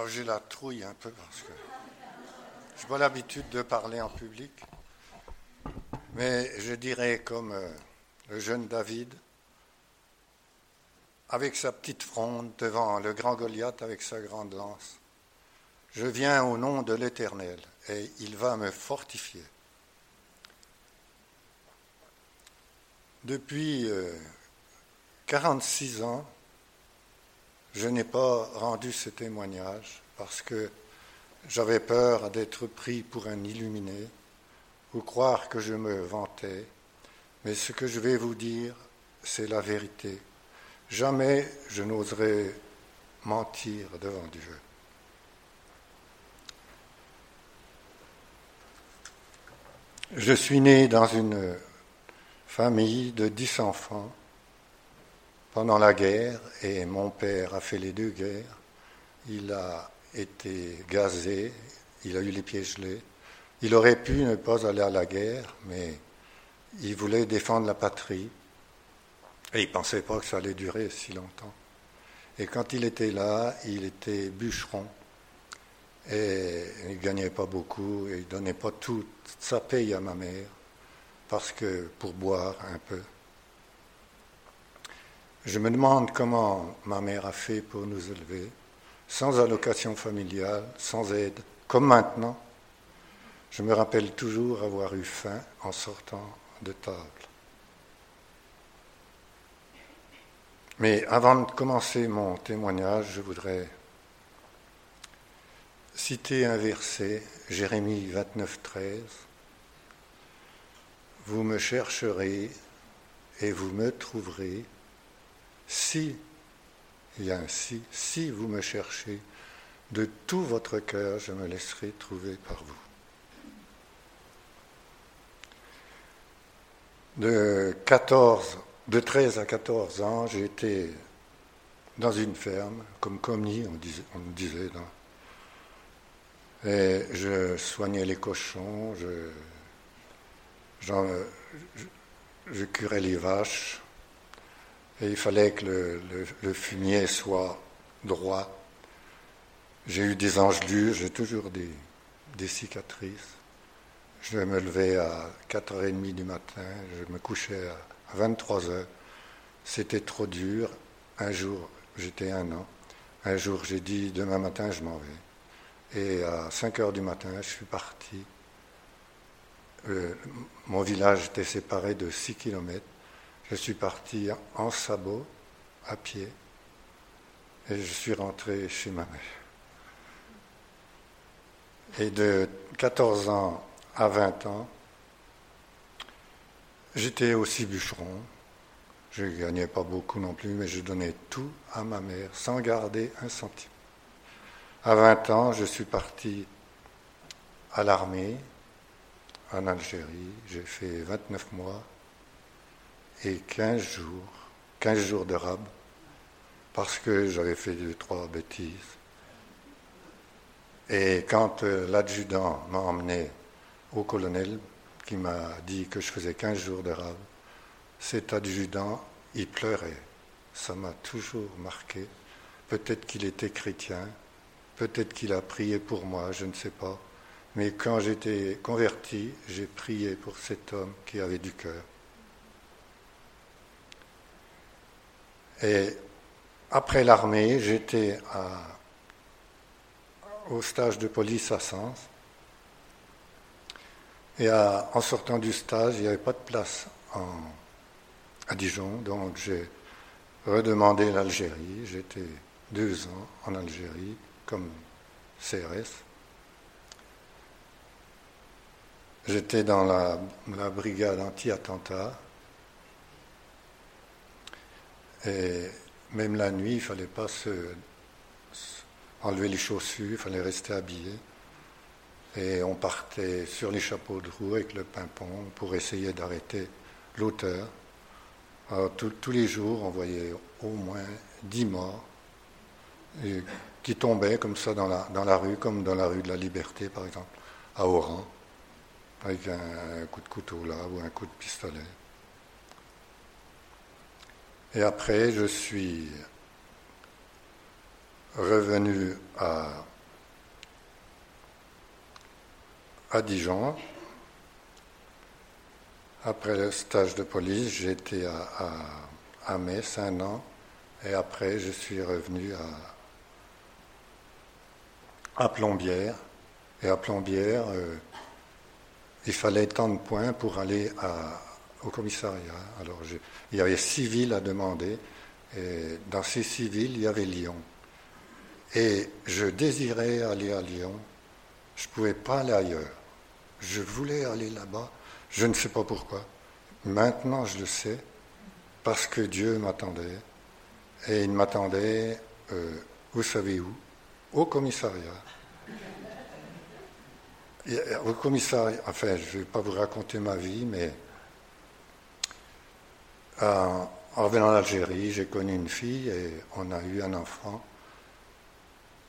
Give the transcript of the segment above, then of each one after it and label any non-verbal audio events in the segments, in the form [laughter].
Oh, j'ai la trouille un peu parce que je n'ai pas l'habitude de parler en public. Mais je dirais comme euh, le jeune David, avec sa petite fronde devant le grand Goliath avec sa grande lance. Je viens au nom de l'Éternel et il va me fortifier. Depuis 46 euh, ans, je n'ai pas rendu ce témoignage parce que j'avais peur d'être pris pour un illuminé ou croire que je me vantais. Mais ce que je vais vous dire, c'est la vérité. Jamais je n'oserais mentir devant Dieu. Je suis né dans une famille de dix enfants pendant la guerre et mon père a fait les deux guerres. Il a été gazé, il a eu les pieds gelés. Il aurait pu ne pas aller à la guerre, mais il voulait défendre la patrie. Et il ne pensait pas que ça allait durer si longtemps. Et quand il était là, il était bûcheron. Et il ne gagnait pas beaucoup, et il ne donnait pas toute sa paye à ma mère, parce que pour boire un peu. Je me demande comment ma mère a fait pour nous élever, sans allocation familiale, sans aide, comme maintenant. Je me rappelle toujours avoir eu faim en sortant de table. Mais avant de commencer mon témoignage, je voudrais citer un verset, Jérémie 29, 13. Vous me chercherez et vous me trouverez si, il y a un si, si vous me cherchez de tout votre cœur, je me laisserai trouver par vous. De 14 de 13 à 14 ans, été dans une ferme, comme commis, on, disait, disait. et je soignais les cochons, je, curais les vaches, et il fallait que le, fumier soit droit. J'ai eu des engelures, j'ai toujours des, cicatrices. Je me levais à 4h30 du matin, je me couchais à à 23 heures. C'était trop dur. Un jour, j'étais un an. Un jour, j'ai dit demain matin, je m'en vais. Et à 5 heures du matin, je suis parti. Euh, mon village était séparé de 6 kilomètres. Je suis parti en sabot, à pied, et je suis rentré chez ma mère. Et de 14 ans à 20 ans, J'étais aussi bûcheron. Je ne gagnais pas beaucoup non plus, mais je donnais tout à ma mère sans garder un centime. À 20 ans, je suis parti à l'armée en Algérie. J'ai fait 29 mois et 15 jours, 15 jours de parce que j'avais fait deux, trois bêtises. Et quand euh, l'adjudant m'a emmené au colonel, qui m'a dit que je faisais 15 jours de cet adjudant, il pleurait. Ça m'a toujours marqué. Peut-être qu'il était chrétien, peut-être qu'il a prié pour moi, je ne sais pas. Mais quand j'étais converti, j'ai prié pour cet homme qui avait du cœur. Et après l'armée, j'étais au stage de police à Sens. Et en sortant du stage, il n'y avait pas de place à Dijon, donc j'ai redemandé l'Algérie. J'étais deux ans en Algérie comme CRS. J'étais dans la, brigade anti-attentat. Et même la nuit, il ne fallait pas se, enlever les chaussures, il fallait rester habillé. Et on partait sur les chapeaux de roue avec le pimpon pour essayer d'arrêter l'auteur. tous les jours, on voyait au moins dix morts qui tombaient comme ça dans la, dans la rue, comme dans la rue de la Liberté, par exemple, à Oran, avec un, coup de couteau là ou un coup de pistolet. Et après, je suis revenu à, à Dijon. Après le stage de police, j'étais à, à, à Metz un an. Et après, je suis revenu à, à Plombières. Et à Plombières, euh, il fallait tant de points pour aller à, au commissariat. Alors, il y avait six villes à demander. Et dans ces six villes, il y avait Lyon. Et je désirais aller à Lyon. Je ne pouvais pas aller ailleurs. Je voulais aller là-bas. Je ne sais pas pourquoi. Maintenant, je le sais. Parce que Dieu m'attendait. Et il m'attendait, euh, vous savez où? Au commissariat. au commissariat, enfin, je ne vais pas vous raconter ma vie, mais en revenant d'Algérie, j'ai connu une fille et on a eu un enfant.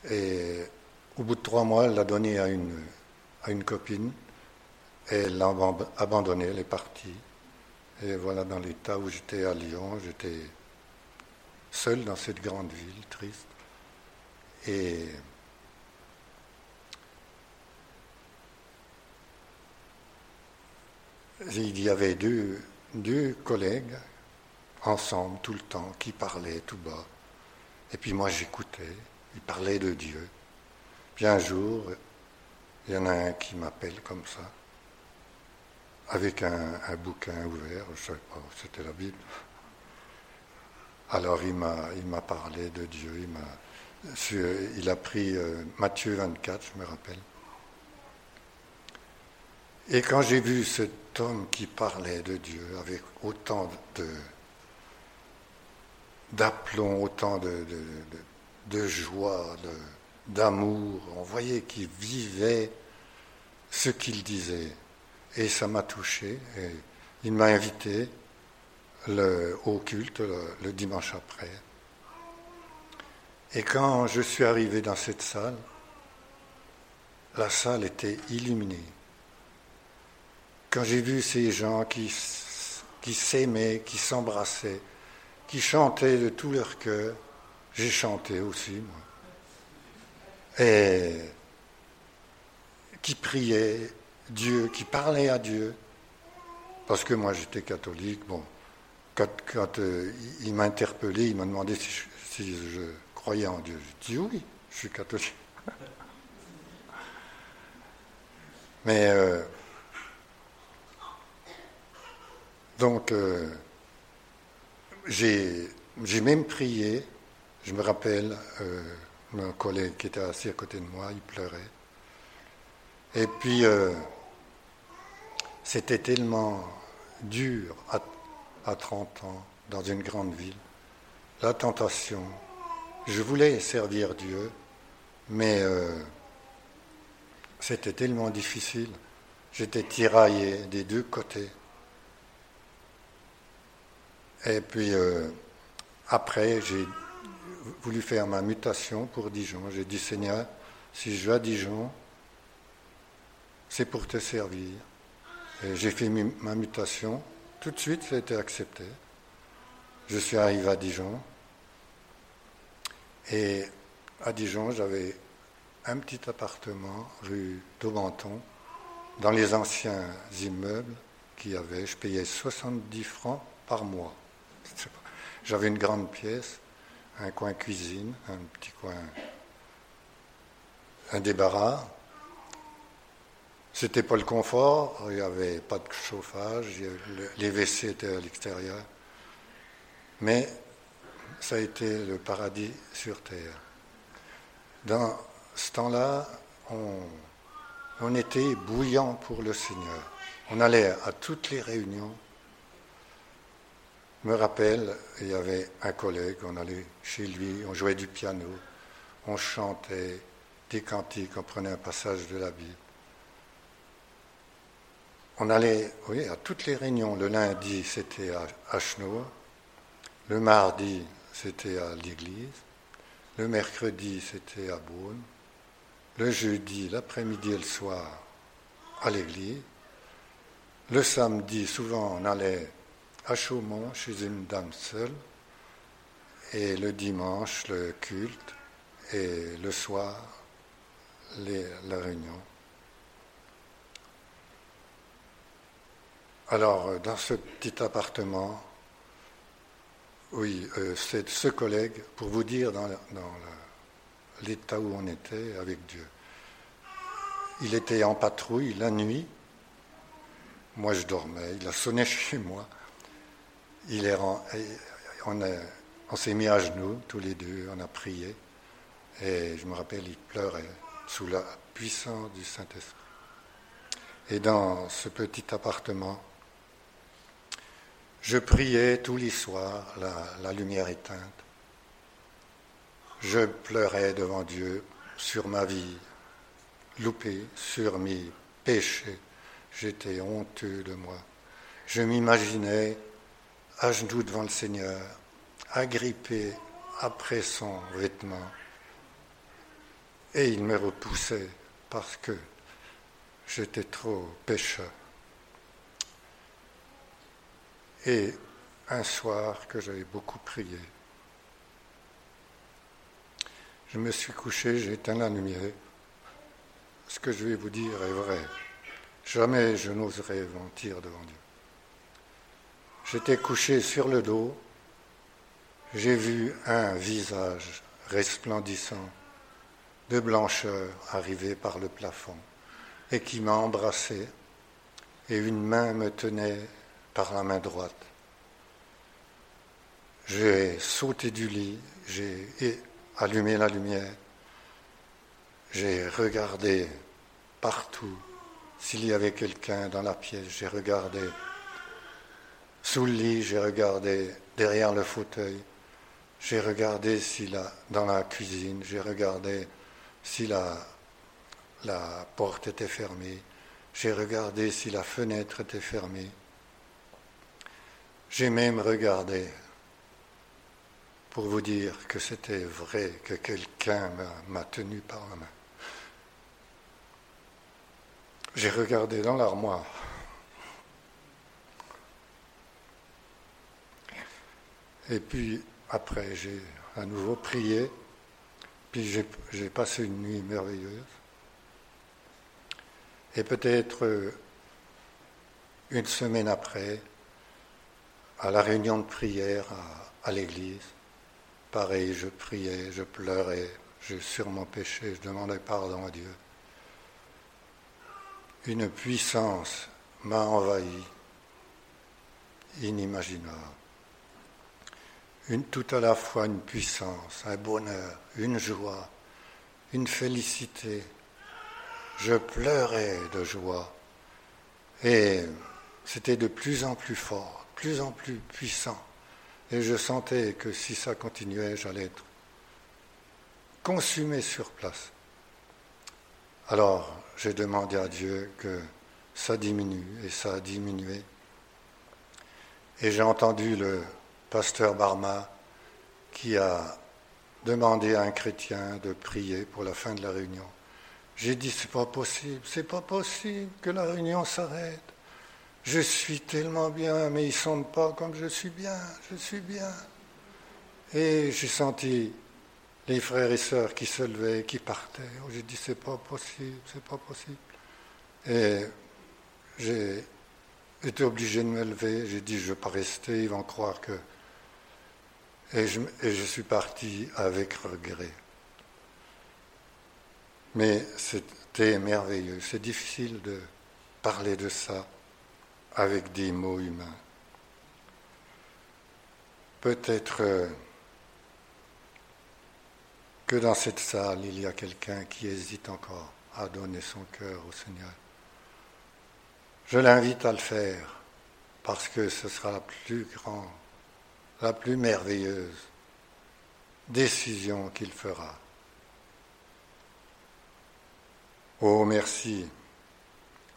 Et au bout de trois mois, elle l'a donné à une, à une copine. Et elle l'a abandonné, elle est partie. Et voilà, dans l'état où j'étais à Lyon, j'étais seul dans cette grande ville, triste. Et il y avait deux, deux collègues ensemble tout le temps qui parlaient tout bas. Et puis moi j'écoutais. Il parlait de Dieu. Puis un jour, il y en a un qui m'appelle comme ça, avec un, bouquin ouvert, je ne sais pas, c'était la Bible. Alors il m'a, il m'a parlé de Dieu, il, m'a, il a pris euh, Matthieu 24, je me rappelle. Et quand j'ai vu cet homme qui parlait de Dieu avec autant de, d'aplomb, autant de, joie, d'amour. On voyait qu'il vivait ce qu'il disait. Et ça m'a touché. Et il m'a invité au culte le, dimanche après. Et quand je suis arrivé dans cette salle, la salle était illuminée. Quand j'ai vu ces gens qui s'aimaient, qui s'embrassaient, qui chantaient de tout leur cœur, j'ai chanté aussi, moi. Et qui priait Dieu, qui parlait à Dieu. Parce que moi j'étais catholique, bon, quand, euh, il m'a interpellé, il m'a demandé si je, croyais en Dieu. J'ai dit oui, je suis catholique. [laughs] Mais euh, donc euh, j'ai même prié je me rappelle, euh, mon collègue qui était assis à côté de moi, il pleurait. Et puis, euh, c'était tellement dur à, à 30 ans, dans une grande ville. La tentation. Je voulais servir Dieu, mais euh, c'était tellement difficile. J'étais tiraillé des deux côtés. Et puis, après, j'ai voulu faire ma mutation pour Dijon. J'ai dit, Seigneur, si je vais à Dijon, c'est pour te servir. J'ai fait ma mutation. Tout de suite, ça a été accepté. Je suis arrivé à Dijon. Et à Dijon, j'avais un petit appartement rue d'Aubenton, dans les anciens immeubles qui avaient. Je payais 70 francs par mois. J'avais une grande pièce un coin cuisine, un petit coin, un débarras. C'était pas le confort, il n'y avait pas de chauffage, les WC étaient à l'extérieur. Mais ça a été le paradis sur terre. Dans ce temps-là, on, on était bouillant pour le Seigneur. On allait à toutes les réunions, me rappelle, il y avait un collègue, on allait chez lui, on jouait du piano, on chantait des cantiques, on prenait un passage de la Bible. On allait, oui, à toutes les réunions. Le lundi, c'était à Ashnour. Le mardi, c'était à l'église. Le mercredi, c'était à Beaune. Le jeudi, l'après-midi et le soir, à l'église. Le samedi, souvent, on allait à Chaumont chez une dame seule, et le dimanche le culte, et le soir la réunion. Alors, euh, dans ce petit appartement, oui, euh, c'est ce collègue, pour vous dire dans, l'état où on était avec Dieu. Il était en patrouille la nuit, moi je dormais, il a sonné [laughs] chez moi, on, on s'est mis à genoux tous les deux, on a prié, et je me rappelle, il pleurait sous la puissance du Saint-Esprit. Et dans ce petit appartement, je priais tous les soirs, la, lumière éteinte. Je pleurais devant Dieu sur ma vie loupée, sur mes péchés. J'étais honteux de moi. Je m'imaginais à genoux devant le Seigneur, agrippé après son vêtement. Et il me repoussait parce que j'étais trop pécheur. Et un soir que j'avais beaucoup prié, je me suis couché, j'ai éteint la lumière. Ce que je vais vous dire est vrai. Jamais je n'oserais mentir devant Dieu. J'étais couché sur le dos, j'ai vu un visage resplendissant de blancheur arriver par le plafond et qui m'a embrassé et une main me tenait par la main droite. J'ai sauté du lit, j'ai allumé la lumière, j'ai regardé partout s'il y avait quelqu'un dans la pièce, j'ai regardé sous le lit, j'ai regardé derrière le fauteuil, j'ai regardé s'il a, dans la cuisine, j'ai regardé si la, la porte était fermée, j'ai regardé si la fenêtre était fermée, j'ai même regardé pour vous dire que c'était vrai que quelqu'un m'a tenu par la main. J'ai regardé dans l'armoire. Et puis après, j'ai à nouveau prié, puis j'ai passé une nuit merveilleuse. Et peut-être une semaine après, à la réunion de prière à, l'église. Pareil, je priais, je pleurais, sur mon péché, je demandais pardon à Dieu. Une puissance m'a envahi, inimaginable. Une, tout à la fois une puissance, un bonheur, une joie, une félicité. Je pleurais de joie et c'était de plus en plus fort plus en plus puissant. Et je sentais que si ça continuait, j'allais être consumé sur place. Alors j'ai demandé à Dieu que ça diminue, et ça a diminué. Et j'ai entendu le pasteur Barma qui a demandé à un chrétien de prier pour la fin de la réunion. J'ai dit, c'est pas possible, c'est pas possible que la réunion s'arrête. Je suis tellement bien, mais ils sentent pas comme je suis bien, je suis bien. Et j'ai senti les frères et sœurs qui se levaient, qui partaient. Oh, j'ai dit, c'est pas possible, c'est pas possible. Et j'ai été obligé de me lever. J'ai dit, je ne vais pas rester, ils vont croire que. Et je, suis parti avec regret. Mais c'était merveilleux. C'est difficile de parler de ça avec des mots humains. Peut-être euh, que dans cette salle, il y a quelqu'un qui hésite encore à donner son cœur au Seigneur. Je l'invite à le faire parce que ce sera la plus grande, la plus merveilleuse décision qu'il fera. Oh merci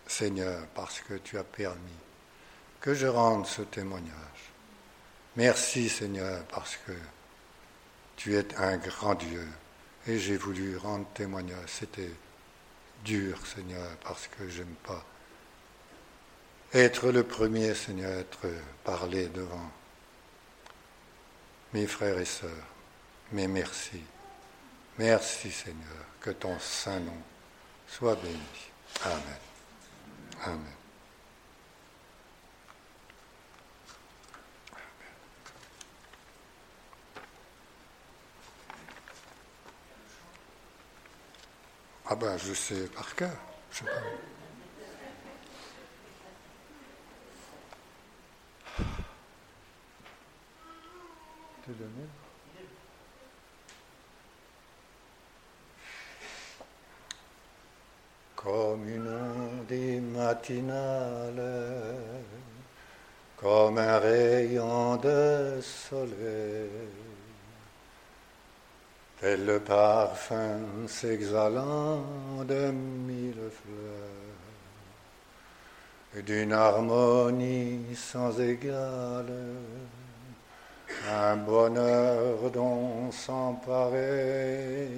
Seigneur parce que tu as permis que je rende ce témoignage. Merci Seigneur parce que tu es un grand Dieu et j'ai voulu rendre témoignage. C'était dur Seigneur parce que j'aime pas être le premier Seigneur, être parlé devant mes frères et sœurs, mais merci. Merci Seigneur, que ton saint nom soit béni. Amen. Amen. Ah ben, je sais par cœur. Je sais pas. Comme une onde matinale, comme un rayon de soleil, tel le parfum s'exhalant de mille fleurs, d'une harmonie sans égale un bonheur dont s'emparer.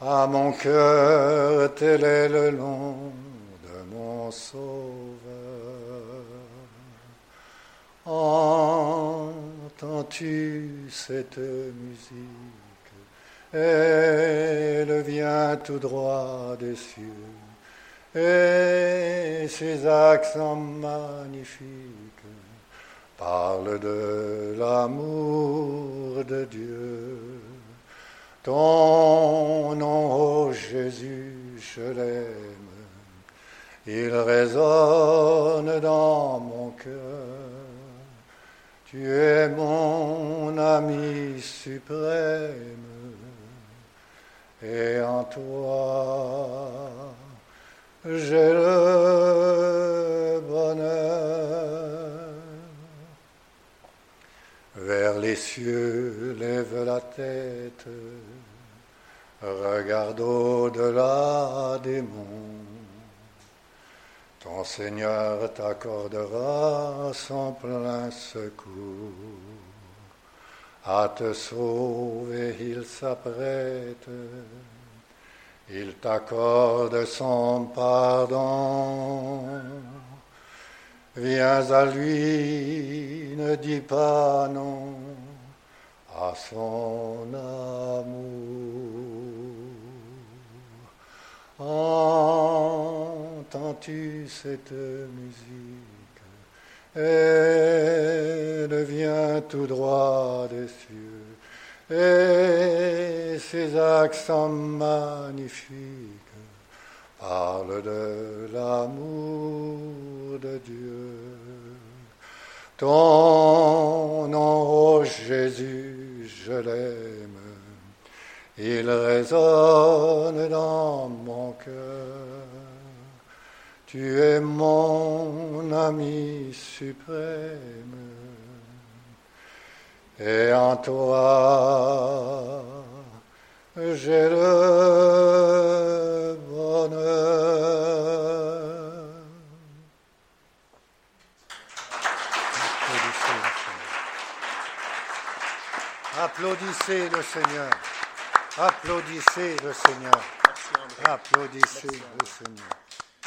À mon cœur, tel est le long de mon sauveur. Entends-tu cette musique? Elle vient tout droit des cieux et ses accents magnifiques Parle de l'amour de Dieu. Ton nom, ô Jésus, je l'aime. Il résonne dans mon cœur. Tu es mon ami suprême. Et en toi, j'ai le les cieux, lève la tête, regarde au-delà des monts. Ton Seigneur t'accordera son plein secours. À te sauver, il s'apprête, il t'accorde son pardon Viens à lui, ne dis pas non à son amour. Entends-tu cette musique? Elle vient tout droit des cieux et ses accents magnifiques parle de l'amour de Dieu. Ton nom, ô Jésus, je l'aime. Il résonne dans mon cœur. Tu es mon ami suprême. Et en toi, j'ai le bonheur. Applaudissez le Seigneur. Applaudissez le Seigneur. Applaudissez le Seigneur.